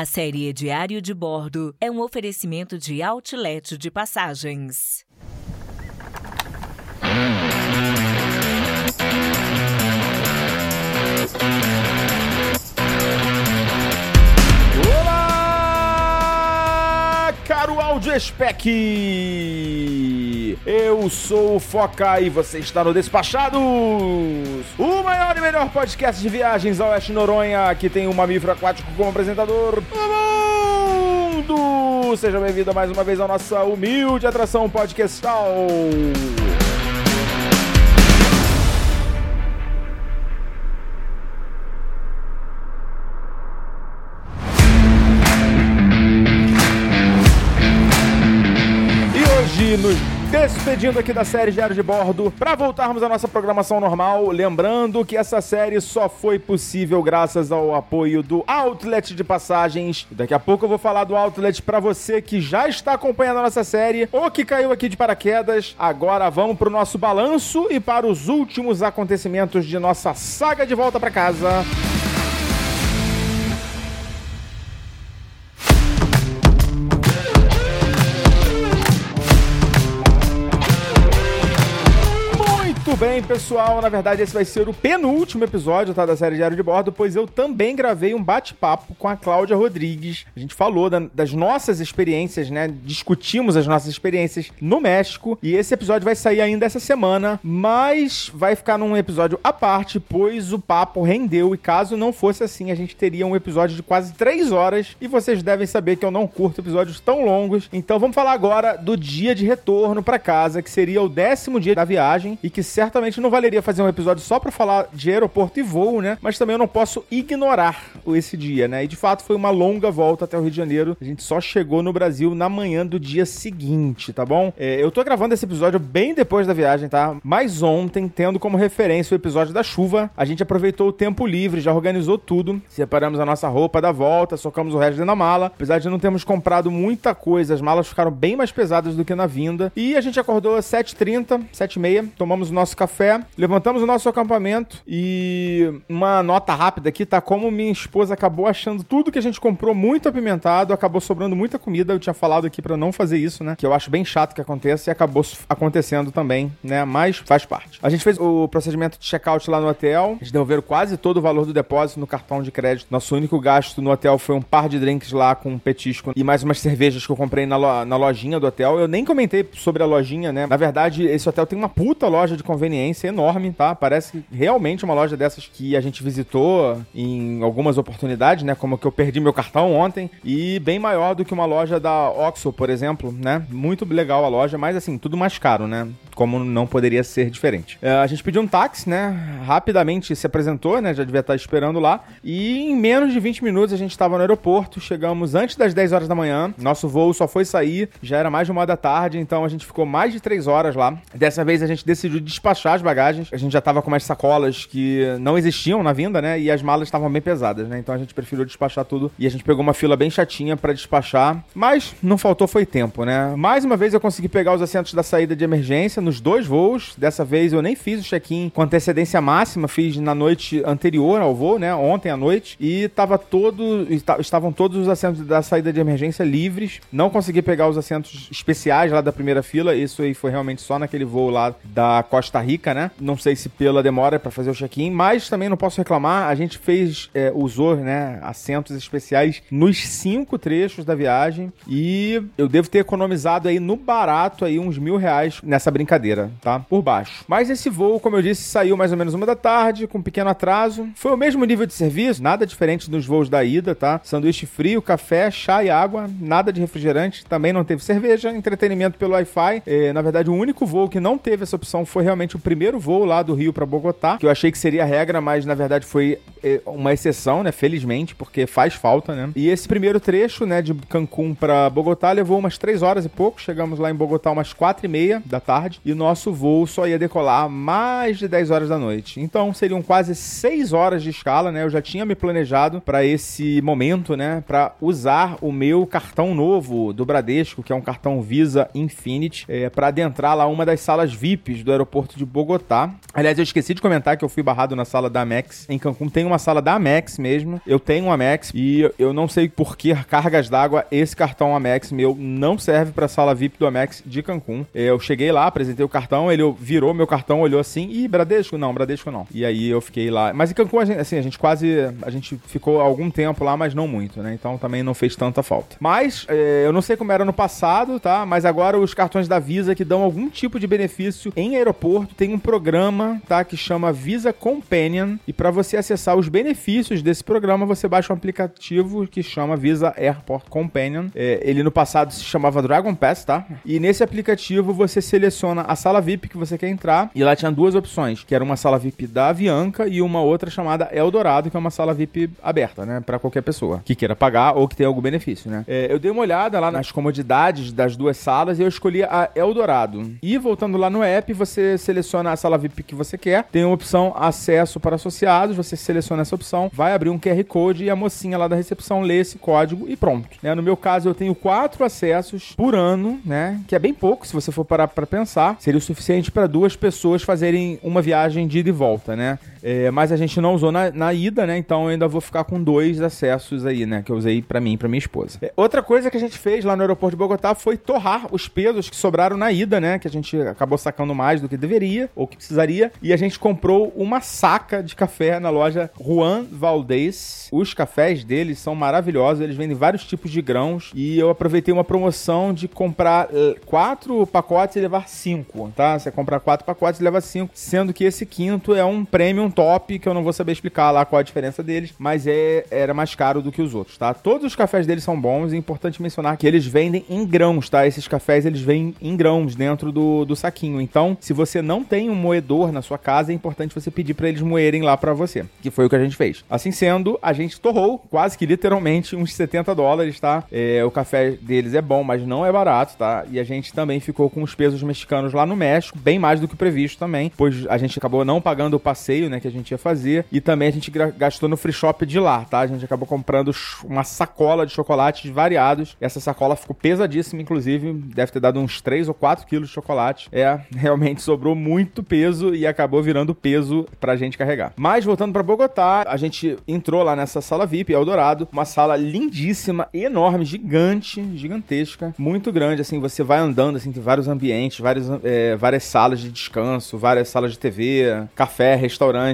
A série Diário de Bordo é um oferecimento de outlet de passagens. Olá, caro Audio! Eu sou o Foca e você está no Despachados, o maior e melhor podcast de viagens ao Oeste Noronha, que tem um mamífero aquático como apresentador do mundo! Seja bem-vindo mais uma vez à nossa humilde atração podcastal. Despedindo aqui da série Diário de Bordo, para voltarmos à nossa programação normal, lembrando que essa série só foi possível graças ao apoio do Outlet de Passagens. Daqui a pouco eu vou falar do Outlet para você que já está acompanhando a nossa série ou que caiu aqui de paraquedas. Agora vamos para o nosso balanço e para os últimos acontecimentos de nossa saga de volta para casa. Bem, pessoal. Na verdade, esse vai ser o penúltimo episódio tá, da série Diário de Bordo, pois eu também gravei um bate-papo com a Cláudia Rodrigues. A gente falou da- das nossas experiências, né? Discutimos as nossas experiências no México. E esse episódio vai sair ainda essa semana, mas vai ficar num episódio à parte, pois o papo rendeu. E caso não fosse assim, a gente teria um episódio de quase três horas. E vocês devem saber que eu não curto episódios tão longos. Então vamos falar agora do dia de retorno para casa, que seria o décimo dia da viagem e que certamente não valeria fazer um episódio só para falar de aeroporto e voo, né? Mas também eu não posso ignorar esse dia, né? E de fato foi uma longa volta até o Rio de Janeiro. A gente só chegou no Brasil na manhã do dia seguinte, tá bom? É, eu tô gravando esse episódio bem depois da viagem, tá? Mas ontem, tendo como referência o episódio da chuva, a gente aproveitou o tempo livre, já organizou tudo, separamos a nossa roupa da volta, socamos o resto dentro da mala. Apesar de não termos comprado muita coisa, as malas ficaram bem mais pesadas do que na vinda. E a gente acordou às 7h30, 7h30, tomamos o nosso café, levantamos o nosso acampamento e uma nota rápida aqui, tá? Como minha esposa acabou achando tudo que a gente comprou muito apimentado, acabou sobrando muita comida. Eu tinha falado aqui pra não fazer isso, né? Que eu acho bem chato que aconteça e acabou acontecendo também, né? Mas faz parte. A gente fez o procedimento de check-out lá no hotel. Eles devolveram quase todo o valor do depósito no cartão de crédito. Nosso único gasto no hotel foi um par de drinks lá com um petisco e mais umas cervejas que eu comprei na, lo- na lojinha do hotel. Eu nem comentei sobre a lojinha, né? Na verdade, esse hotel tem uma puta loja de conveniência enorme, tá? Parece realmente uma loja dessas que a gente visitou em algumas oportunidades, né? Como que eu perdi meu cartão ontem. E bem maior do que uma loja da Oxo, por exemplo, né? Muito legal a loja, mas assim, tudo mais caro, né? Como não poderia ser diferente. É, a gente pediu um táxi, né? Rapidamente se apresentou, né? Já devia estar esperando lá. E em menos de 20 minutos a gente estava no aeroporto. Chegamos antes das 10 horas da manhã. Nosso voo só foi sair, já era mais de uma da tarde, então a gente ficou mais de 3 horas lá. Dessa vez a gente decidiu despachar as bagagens. A gente já tava com umas sacolas que não existiam na vinda, né? E as malas estavam bem pesadas, né? Então a gente preferiu despachar tudo. E a gente pegou uma fila bem chatinha pra despachar. Mas não faltou foi tempo, né? Mais uma vez eu consegui pegar os assentos da saída de emergência nos dois voos. Dessa vez eu nem fiz o check-in com antecedência máxima, fiz na noite anterior ao voo, né? Ontem à noite. E tava todo. esta- Estavam todos os assentos da saída de emergência livres. Não consegui pegar os assentos especiais lá da primeira fila. Isso aí foi realmente só naquele voo lá da Costa Rica, né? Não sei se pela demora pra fazer o check-in, mas também não posso reclamar. A gente fez, é, usou, né, assentos especiais nos cinco trechos da viagem e eu devo ter economizado aí no barato aí uns mil reais nessa brincadeira, tá? Por baixo. Mas esse voo, como eu disse, saiu mais ou menos uma da tarde, com um pequeno atraso. Foi o mesmo nível de serviço, nada diferente dos voos da ida, tá? Sanduíche frio, café, chá e água, nada de refrigerante, também não teve cerveja, entretenimento pelo Wi-Fi. É, na verdade, o único voo que não teve essa opção foi realmente o primeiro voo lá do Rio pra Bogotá, que eu achei que seria a regra, mas na verdade foi é, uma exceção, né? Felizmente, porque faz falta, né? E esse primeiro trecho, né, de Cancún pra Bogotá levou umas 3 horas e pouco. Chegamos lá em Bogotá umas 4 e meia da tarde. e nosso voo só ia decolar mais de 10 horas da noite. Então seriam quase 6 horas de escala, né? Eu já tinha me planejado para esse momento, né? Para usar o meu cartão novo do Bradesco, que é um cartão Visa Infinity, é, para adentrar lá uma das salas VIPs do aeroporto de Bogotá. Aliás, eu esqueci de comentar que eu fui barrado na sala da Amex. Em Cancún tem uma sala da Amex mesmo. Eu tenho um Amex e eu não sei por que cargas d'água esse cartão Amex meu não serve para sala VIP do Amex de Cancún. Eu cheguei lá, apresentei o cartão, ele virou meu cartão, olhou assim, e Bradesco? Não, Bradesco não. E aí eu fiquei lá. Mas em Cancún, assim, a gente quase. A gente ficou algum tempo lá, mas não muito, né? Então também não fez tanta falta. Mas é, eu não sei como era no passado, tá? Mas agora os cartões da Visa que dão algum tipo de benefício em aeroporto tem um programa, tá? Que chama Visa Companion. E para você acessar os benefícios desse programa, você baixa um aplicativo que chama Visa Airport Companion. É, ele no passado se chamava Dragon Pass, tá? E nesse aplicativo você seleciona a sala VIP que você quer entrar. E lá tinha duas opções, que era uma sala VIP da Avianca e uma outra chamada Eldorado, que é uma sala VIP aberta, né? Para qualquer pessoa que queira pagar ou que tenha algum benefício, né? É, eu dei uma olhada lá nas comodidades das duas salas e eu escolhi a Eldorado. E voltando lá no app, você seleciona a sala VIP que você quer. Tem a opção acesso para associados, você seleciona essa opção, vai abrir um QR Code e a mocinha lá da recepção lê esse código e pronto. Né? No meu caso, eu tenho quatro acessos por ano, né? Que é bem pouco, se você for parar para pensar. Seria o suficiente para duas pessoas fazerem uma viagem de ida e volta, né? É, mas a gente não usou na, na, ida, né? Então eu ainda vou ficar com dois acessos aí, né? Que eu usei para mim e pra minha esposa. É, outra coisa que a gente fez lá no aeroporto de Bogotá foi torrar os pesos que sobraram na ida, né? Que a gente acabou sacando mais do que deveria ou que precisaria. E a gente comprou uma saca de café na loja Juan Valdez. Os cafés deles são maravilhosos, eles vendem vários tipos de grãos. E eu aproveitei uma promoção de comprar uh, quatro pacotes e levar cinco, tá? Você comprar quatro pacotes e leva cinco, sendo que esse quinto é um premium top que eu não vou saber explicar lá qual a diferença deles, mas é, era mais caro do que os outros, tá? Todos os cafés deles são bons, é importante mencionar que eles vendem em grãos, tá? Esses cafés eles vêm em grãos dentro do, do saquinho. Então, se você não tem um moedor na sua casa, é importante você pedir para eles moerem lá para você, que foi o que a gente fez. Assim sendo, a gente torrou quase que literalmente uns 70 dólares, tá? É, o café deles é bom, mas não é barato, tá? E a gente também ficou com os pesos mexicanos lá no México, bem mais do que previsto também, pois a gente acabou não pagando o passeio, né, que a gente ia fazer, e também a gente gastou no free shop de lá, tá? A gente acabou comprando uma sacola de chocolates variados. Essa sacola ficou pesadíssima, inclusive, deve ter dado uns 3 ou 4 quilos de chocolate. É, realmente sobrou muito peso e acabou virando peso pra gente carregar. Mas voltando para Bogotá, a gente entrou lá nessa sala VIP, Eldorado, uma sala lindíssima, enorme, gigante, gigantesca, muito grande, assim, você vai andando, assim, tem vários ambientes, vários, é, várias salas de descanso, várias salas de TV, café, restaurante,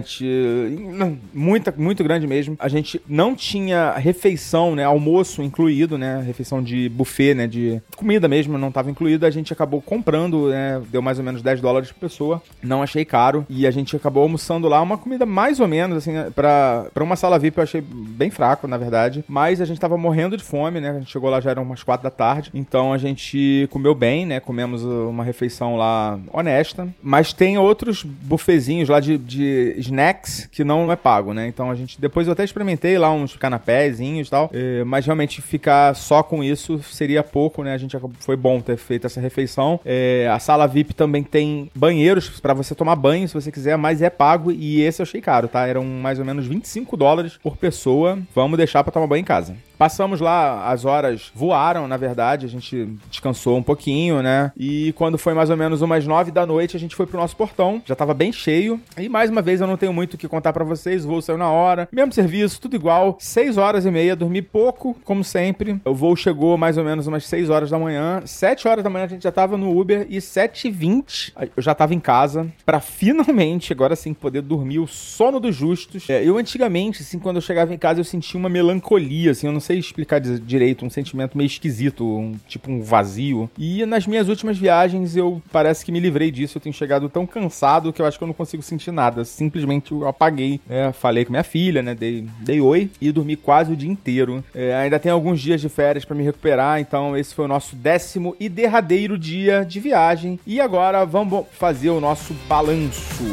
muita, muito grande mesmo. A gente não tinha refeição, né, almoço incluído, né, refeição de buffet, né, de comida mesmo, não estava incluído. A gente acabou comprando, né, deu mais ou menos 10 dólares por pessoa, não achei caro, e a gente acabou almoçando lá uma comida mais ou menos, assim, pra uma sala VIP eu achei bem fraco, na verdade, mas a gente tava morrendo de fome, né, a gente chegou lá já eram umas 4 da tarde, então a gente comeu bem, né, comemos uma refeição lá honesta, mas tem outros bufezinhos lá de, de snacks que não é pago, né? Então a gente. Depois eu até experimentei lá uns canapézinhos e tal. Eh, mas realmente ficar só com isso seria pouco, né? A gente foi bom ter feito essa refeição. É, a sala VIP também tem banheiros para você tomar banho se você quiser, mas é pago e esse eu achei caro, tá? Eram mais ou menos 25 dólares por pessoa. Vamos deixar para tomar banho em casa. Passamos lá, as horas voaram, na verdade, a gente descansou um pouquinho, né? E quando foi mais ou menos umas nove da noite, a gente foi pro nosso portão, já tava bem cheio. E mais uma vez, eu não tenho muito o que contar para vocês, o voo saiu na hora, mesmo serviço, tudo igual. Seis horas e meia, dormi pouco, como sempre. O voo chegou mais ou menos umas seis horas da manhã. Sete horas da manhã a gente já tava no Uber e sete e vinte eu já tava em casa para finalmente, agora sim, poder dormir o sono dos justos. É, eu antigamente, assim, quando eu chegava em casa, eu sentia uma melancolia, assim, eu não sei explicar direito, um sentimento meio esquisito, um, tipo um vazio. E nas minhas últimas viagens eu parece que me livrei disso. Eu tenho chegado tão cansado que eu acho que eu não consigo sentir nada. Simplesmente eu apaguei, né? Falei com minha filha, né? Dei, dei oi e dormi quase o dia inteiro. É, ainda tem alguns dias de férias para me recuperar, então esse foi o nosso décimo e derradeiro dia de viagem. E agora vamos fazer o nosso balanço.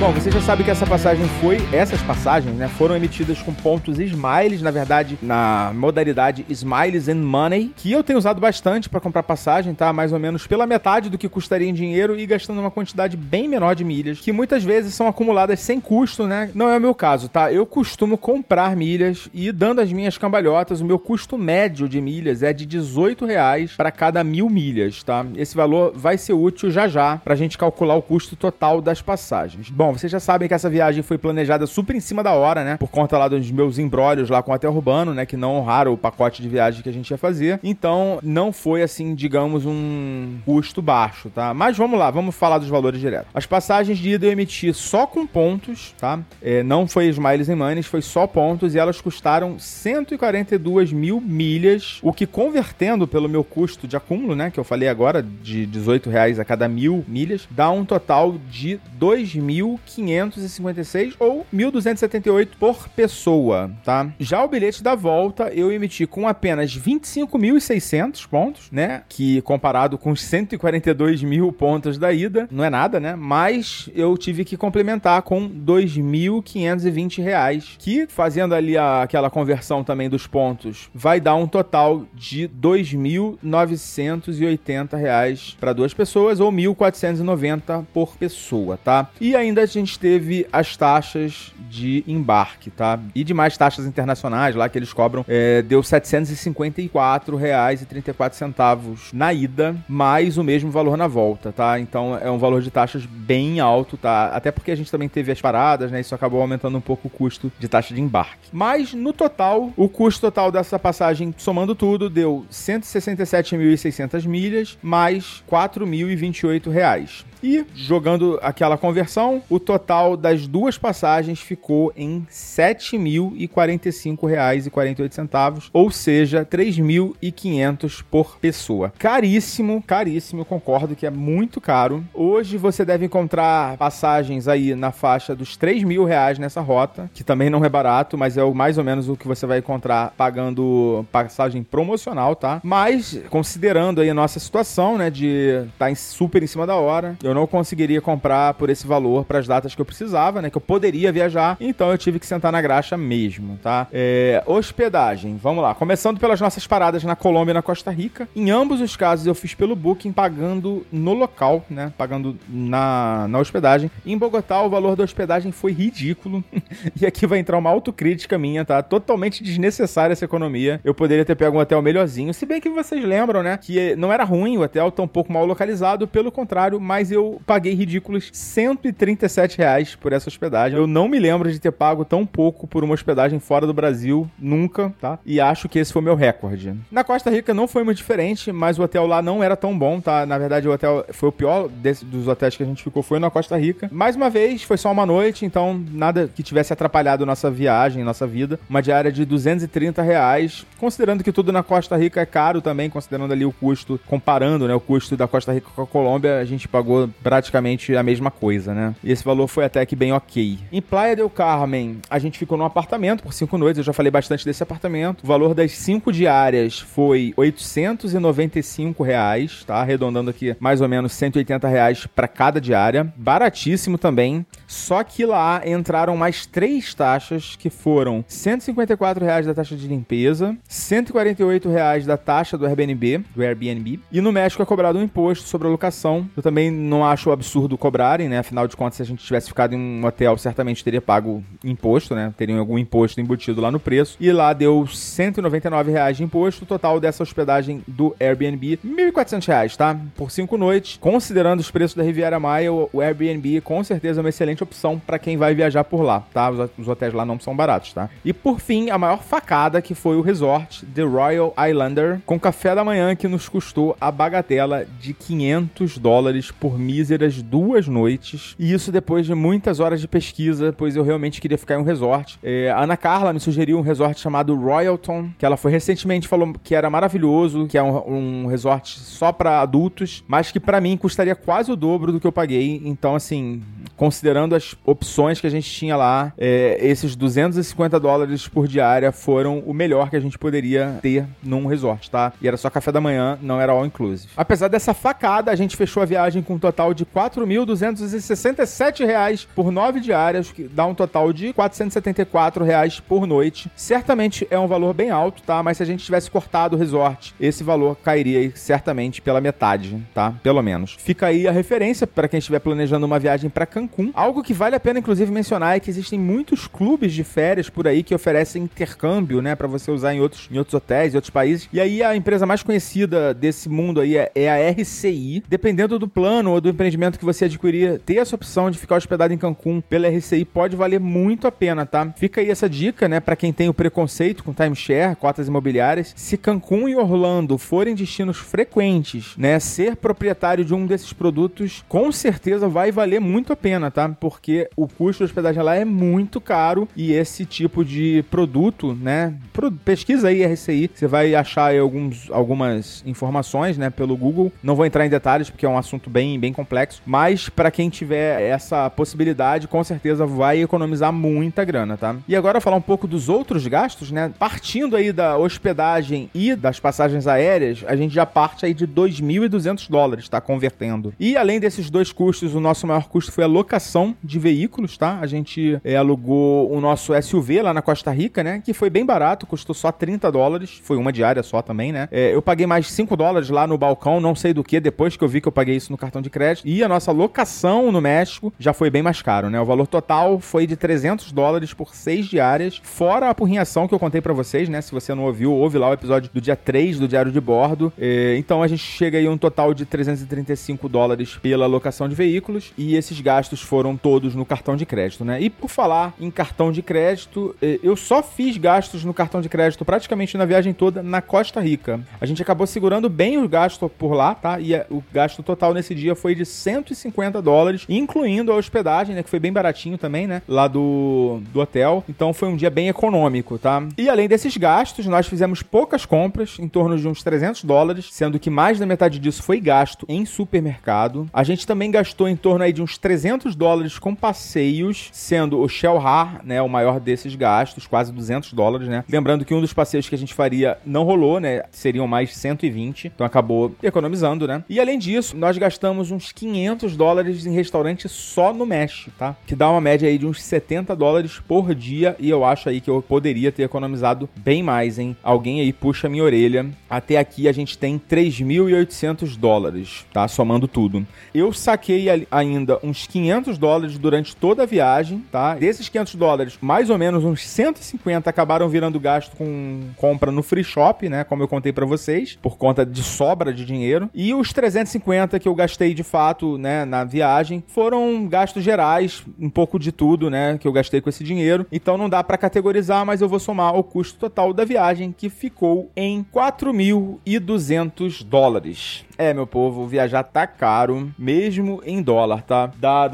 Bom, você já sabe que essa passagem foi, essas passagens, né, foram emitidas com pontos Smiles, na verdade, na modalidade Smiles and Money, que eu tenho usado bastante para comprar passagem, tá? Mais ou menos pela metade do que custaria em dinheiro e gastando uma quantidade bem menor de milhas, que muitas vezes são acumuladas sem custo, né? Não é o meu caso, tá? Eu costumo comprar milhas e dando as minhas cambalhotas, o meu custo médio de milhas é de 18 reais para cada mil milhas, tá? Esse valor vai ser útil já já pra gente calcular o custo total das passagens. Bom, vocês já sabem que essa viagem foi planejada super em cima da hora, né? Por conta lá dos meus embrólios lá com o Hotel Urbano, né? Que não honraram o pacote de viagem que a gente ia fazer. Então, não foi assim, digamos, um custo baixo, tá? Mas vamos lá, vamos falar dos valores direto. As passagens de ida eu emiti só com pontos, tá? É, não foi Smiles em Manes, foi só pontos e elas custaram 142 mil milhas, o que convertendo pelo meu custo de acúmulo, né? Que eu falei agora, de 18 reais a cada mil milhas, dá um total de 2.556 ou 1.278 por pessoa, tá? Já o bilhete da volta eu emiti com apenas 25.600 pontos, né? Que comparado com os 142 mil pontos da ida, não é nada, né? Mas eu tive que complementar com 2.520 reais, que fazendo ali a, aquela conversão também dos pontos, vai dar um total de 2.980 reais para duas pessoas ou 1.490 por pessoa, tá? E ainda gente teve as taxas de embarque, tá? E demais taxas internacionais lá que eles cobram, é, deu R$ 754,34 na ida, mais o mesmo valor na volta, tá? Então é um valor de taxas bem alto, tá? Até porque a gente também teve as paradas, né? Isso acabou aumentando um pouco o custo de taxa de embarque. Mas no total, o custo total dessa passagem, somando tudo, deu 167.600 milhas mais 4.028 reais. E jogando aquela conversão, o total das duas passagens ficou em R$ 7.045,48, ou seja, R$ 3.500 por pessoa. Caríssimo, caríssimo, concordo que é muito caro. Hoje você deve encontrar passagens aí na faixa dos R$ mil reais nessa rota, que também não é barato, mas é mais ou menos o que você vai encontrar pagando passagem promocional, tá? Mas considerando aí a nossa situação, né, de estar tá super em cima da hora, eu não conseguiria comprar por esse valor para as datas que eu precisava, né? Que eu poderia viajar, então eu tive que sentar na graxa mesmo, tá? É, hospedagem, vamos lá. Começando pelas nossas paradas na Colômbia e na Costa Rica. Em ambos os casos eu fiz pelo Booking, pagando no local, né? Pagando na, na hospedagem. Em Bogotá, o valor da hospedagem foi ridículo. e aqui vai entrar uma autocrítica minha, tá? Totalmente desnecessária essa economia. Eu poderia ter pego um hotel melhorzinho. Se bem que vocês lembram, né? Que não era ruim o hotel, tão pouco mal localizado. Pelo contrário, mas eu paguei ridículos 137 reais por essa hospedagem. Eu não me lembro de ter pago tão pouco por uma hospedagem fora do Brasil, nunca, tá? E acho que esse foi meu recorde. Na Costa Rica não foi muito diferente, mas o hotel lá não era tão bom, tá? Na verdade, o hotel foi o pior desse, dos hotéis que a gente ficou, foi na Costa Rica. Mais uma vez, foi só uma noite, então nada que tivesse atrapalhado nossa viagem, nossa vida. Uma diária de 230 reais, considerando que tudo na Costa Rica é caro também, considerando ali o custo, comparando, né, o custo da Costa Rica com a Colômbia, a gente pagou praticamente a mesma coisa, né? E esse valor foi até que bem ok. Em Playa del Carmen, a gente ficou num apartamento por cinco noites, eu já falei bastante desse apartamento. O valor das cinco diárias foi 895 reais, tá? Arredondando aqui mais ou menos 180 reais para cada diária. Baratíssimo também. Só que lá entraram mais três taxas que foram 154 reais da taxa de limpeza, 148 reais da taxa do Airbnb, do Airbnb, e no México é cobrado um imposto sobre a locação. Eu também não acho absurdo cobrarem, né? Afinal de contas, se a gente tivesse ficado em um hotel, certamente teria pago imposto, né? Teriam algum imposto embutido lá no preço. E lá deu 199 reais de imposto. Total dessa hospedagem do Airbnb, 1.400 reais, tá? Por cinco noites. Considerando os preços da Riviera Maia, o Airbnb com certeza é uma excelente opção para quem vai viajar por lá, tá? Os hotéis lá não são baratos, tá? E por fim, a maior facada que foi o resort The Royal Islander, com café da manhã que nos custou a bagatela de 500 dólares por míseras duas noites. E isso depois de muitas horas de pesquisa, pois eu realmente queria ficar em um resort. É, a Ana Carla me sugeriu um resort chamado Royalton, que ela foi recentemente falou que era maravilhoso, que é um, um resort só para adultos, mas que para mim custaria quase o dobro do que eu paguei. Então, assim, considerando as opções que a gente tinha lá, é, esses 250 dólares por diária foram o melhor que a gente poderia ter num resort, tá? E era só café da manhã, não era all inclusive. Apesar dessa facada, a gente fechou a viagem com um total de 4.267 reais por nove diárias, que dá um total de 474 reais por noite. Certamente é um valor bem alto, tá? Mas se a gente tivesse cortado o resort, esse valor cairia certamente pela metade, tá? Pelo menos. Fica aí a referência para quem estiver planejando uma viagem para Cancún. Algo que vale a pena, inclusive, mencionar é que existem muitos clubes de férias por aí que oferecem intercâmbio, né? para você usar em outros, em outros hotéis, em outros países. E aí a empresa mais conhecida desse mundo aí é, é a RCI. Dependendo do plano ou do empreendimento que você adquirir, ter essa opção de ficar hospedado em Cancún pela RCI pode valer muito a pena, tá? Fica aí essa dica, né? para quem tem o preconceito com timeshare, cotas imobiliárias. Se Cancún e Orlando forem destinos frequentes, né? Ser proprietário de um desses produtos com certeza vai valer muito a pena, tá? O custo de hospedagem lá é muito caro e esse tipo de produto, né? Pesquisa aí RCI, você vai achar alguns, algumas informações, né? Pelo Google. Não vou entrar em detalhes porque é um assunto bem, bem complexo, mas para quem tiver essa possibilidade, com certeza vai economizar muita grana, tá? E agora falar um pouco dos outros gastos, né? Partindo aí da hospedagem e das passagens aéreas, a gente já parte aí de 2.200 dólares, tá? Convertendo. E além desses dois custos, o nosso maior custo foi a locação de veículos, tá? A gente é, alugou o nosso SUV lá na Costa Rica, né? Que foi bem barato, custou só 30 dólares. Foi uma diária só também, né? É, eu paguei mais 5 dólares lá no balcão, não sei do que, depois que eu vi que eu paguei isso no cartão de crédito. E a nossa locação no México já foi bem mais caro, né? O valor total foi de 300 dólares por 6 diárias, fora a porrinhação que eu contei para vocês, né? Se você não ouviu, ouve lá o episódio do dia 3 do Diário de Bordo. É, então a gente chega aí a um total de 335 dólares pela locação de veículos e esses gastos foram todos no cartão de crédito, né? E por falar em cartão de crédito, é, eu só fiz gastos no cartão de crédito praticamente na viagem toda na Costa Rica. A gente acabou segurando bem o gasto por lá, tá? E é, o gasto total nesse dia foi de 150 dólares, incluindo a hospedagem, né? Que foi bem baratinho também, né? Lá do, do hotel. Então foi um dia bem econômico, tá? E além desses gastos, nós fizemos poucas compras, em torno de uns 300 dólares, sendo que mais da metade disso foi gasto em supermercado. A gente também gastou em torno aí de uns 300 dólares com passeios, sendo o Shell Har, né, o maior desses gastos, quase 200 dólares, né? Lembrando que um dos passeios que a gente faria não rolou, né? Seriam mais 120, então acabou economizando, né? E além disso, nós gastamos uns 500 dólares em restaurante só no México, tá? Que dá uma média aí de uns 70 dólares por dia e eu acho aí que eu poderia ter economizado bem mais, hein? Alguém aí puxa minha orelha. Até aqui a gente tem 3.800 dólares, tá? Somando tudo. Eu saquei ainda uns 500 dólares durante toda a viagem, tá? Desses 500 dólares, mais ou menos uns 150 acabaram virando gasto com compra no free shop, né? Como eu contei para vocês, por conta de sobra de dinheiro. E os 350 que eu gastei de fato, né, na viagem, foram gastos gerais, um pouco de tudo, né, que eu gastei com esse dinheiro. Então não dá para categorizar, mas eu vou somar o custo total da viagem, que ficou em 4.200 dólares. É, meu povo, viajar tá caro, mesmo em dólar, tá? Dá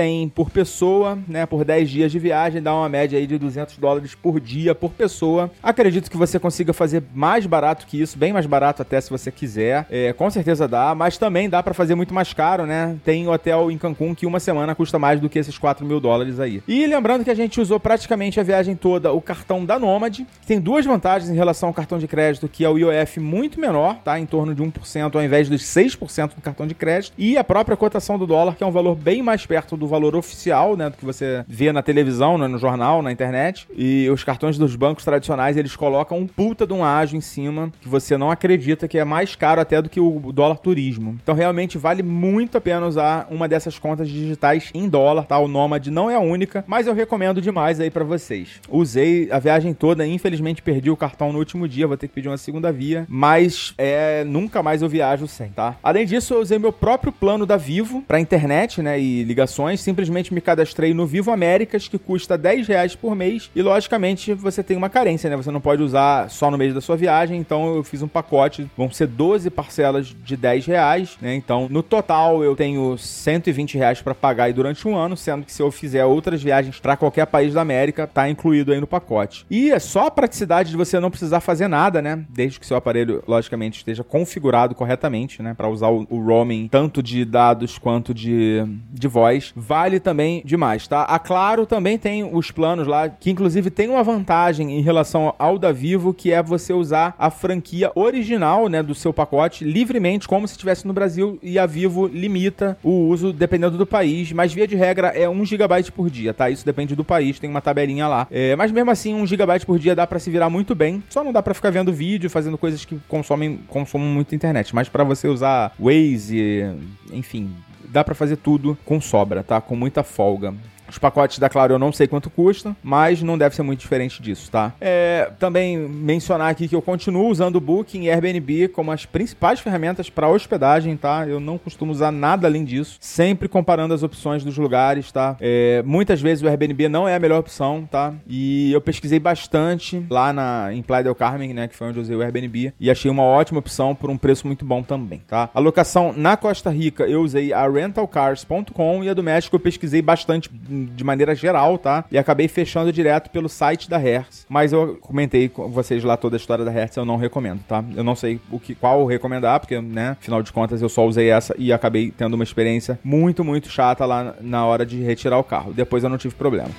2.100 por pessoa, né? Por 10 dias de viagem, dá uma média aí de 200 dólares por dia por pessoa. Acredito que você consiga fazer mais barato que isso, bem mais barato até se você quiser. É, com certeza dá, mas também dá para fazer muito mais caro, né? Tem hotel em Cancún que uma semana custa mais do que esses 4 mil dólares aí. E lembrando que a gente usou praticamente a viagem toda o cartão da Nomad. Tem duas vantagens em relação ao cartão de crédito, que é o IOF muito menor, tá? Em torno de 1% ao invés dos 6% do cartão de crédito, e a própria cotação do dólar, que é um valor bem mais perto do valor oficial, né, do que você vê na televisão, né, no jornal, na internet. E os cartões dos bancos tradicionais, eles colocam um puta de um ágio em cima, que você não acredita que é mais caro até do que o dólar turismo. Então realmente vale muito a pena usar uma dessas contas digitais em dólar, tá? O Nomad não é a única, mas eu recomendo demais aí para vocês. Usei a viagem toda, infelizmente perdi o cartão no último dia, vou ter que pedir uma segunda via, mas é nunca mais eu viajo tá? Além disso, eu usei meu próprio plano da Vivo para internet, né, e ligações. Simplesmente me cadastrei no Vivo Américas, que custa 10 reais por mês. E, logicamente, você tem uma carência, né? Você não pode usar só no mês da sua viagem. Então, eu fiz um pacote. Vão ser 12 parcelas de 10 reais, né? Então, no total, eu tenho 120 reais para pagar aí durante um ano, sendo que se eu fizer outras viagens para qualquer país da América, tá incluído aí no pacote. E é só a praticidade de você não precisar fazer nada, né? Desde que seu aparelho, logicamente, esteja configurado corretamente né, para usar o, o, roaming tanto de dados quanto de, de voz, vale também demais, tá? A Claro também tem os planos lá, que inclusive tem uma vantagem em relação ao da Vivo, que é você usar a franquia original, né, do seu pacote livremente, como se estivesse no Brasil, e a Vivo limita o uso dependendo do país, mas via de regra é 1 GB por dia, tá? Isso depende do país, tem uma tabelinha lá. É, mas mesmo assim, 1 GB por dia dá para se virar muito bem, só não dá para ficar vendo vídeo, fazendo coisas que consomem, consomem muito internet, mas para você usar Waze, enfim, dá para fazer tudo com sobra, tá? Com muita folga. Os pacotes da Claro eu não sei quanto custa, mas não deve ser muito diferente disso, tá? É, também mencionar aqui que eu continuo usando o Booking e Airbnb como as principais ferramentas para hospedagem, tá? Eu não costumo usar nada além disso, sempre comparando as opções dos lugares, tá? É, muitas vezes o Airbnb não é a melhor opção, tá? E eu pesquisei bastante lá na, em Playa del Carmen, né, que foi onde eu usei o Airbnb, e achei uma ótima opção por um preço muito bom também, tá? A locação na Costa Rica eu usei a rentalcars.com e a do México eu pesquisei bastante de maneira geral, tá? E acabei fechando direto pelo site da Hertz. Mas eu comentei com vocês lá toda a história da Hertz, eu não recomendo, tá? Eu não sei o que, qual recomendar, porque, né, afinal de contas eu só usei essa e acabei tendo uma experiência muito, muito chata lá na hora de retirar o carro. Depois eu não tive problema.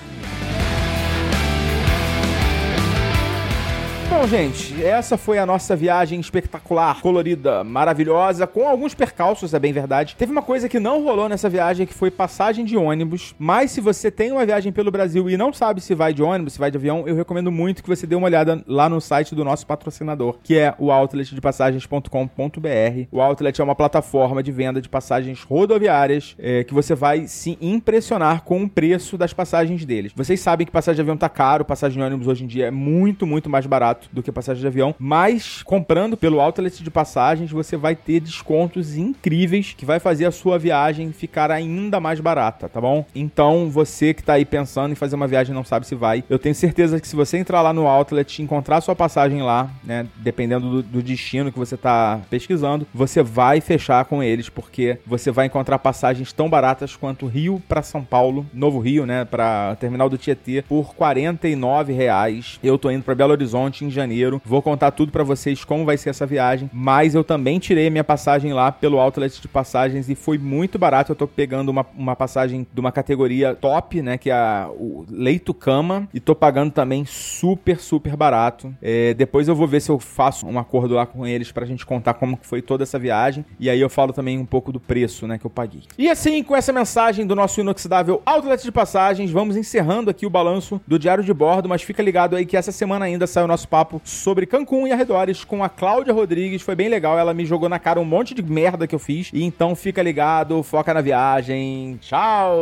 Bom, gente, essa foi a nossa viagem espetacular, colorida, maravilhosa, com alguns percalços, é bem verdade. Teve uma coisa que não rolou nessa viagem, que foi passagem de ônibus. Mas se você tem uma viagem pelo Brasil e não sabe se vai de ônibus, se vai de avião, eu recomendo muito que você dê uma olhada lá no site do nosso patrocinador, que é o outletdepassagens.com.br. O Outlet é uma plataforma de venda de passagens rodoviárias é, que você vai se impressionar com o preço das passagens deles. Vocês sabem que passagem de avião tá caro, passagem de ônibus hoje em dia é muito, muito mais barato barato do que passagem de avião, mas comprando pelo outlet de passagens você vai ter descontos incríveis que vai fazer a sua viagem ficar ainda mais barata, tá bom? Então você que tá aí pensando em fazer uma viagem e não sabe se vai, eu tenho certeza que se você entrar lá no outlet, encontrar sua passagem lá, né, dependendo do, do destino que você tá pesquisando, você vai fechar com eles porque você vai encontrar passagens tão baratas quanto Rio para São Paulo, Novo Rio, né, para terminal do Tietê por 49 reais. Eu tô indo para Belo Horizonte em janeiro. Vou contar tudo para vocês como vai ser essa viagem. Mas eu também tirei minha passagem lá pelo outlet de passagens e foi muito barato. Eu tô pegando uma, uma passagem de uma categoria top, né? Que é a, o leito cama. E tô pagando também super, super barato. É, depois eu vou ver se eu faço um acordo lá com eles pra gente contar como foi toda essa viagem. E aí eu falo também um pouco do preço, né? Que eu paguei. E assim, com essa mensagem do nosso inoxidável outlet de passagens, vamos encerrando aqui o balanço do diário de bordo. Mas fica ligado aí que essa semana ainda sai o nosso papo papo sobre Cancún e arredores com a Cláudia Rodrigues. Foi bem legal. Ela me jogou na cara um monte de merda que eu fiz. E então fica ligado, foca na viagem. Tchau!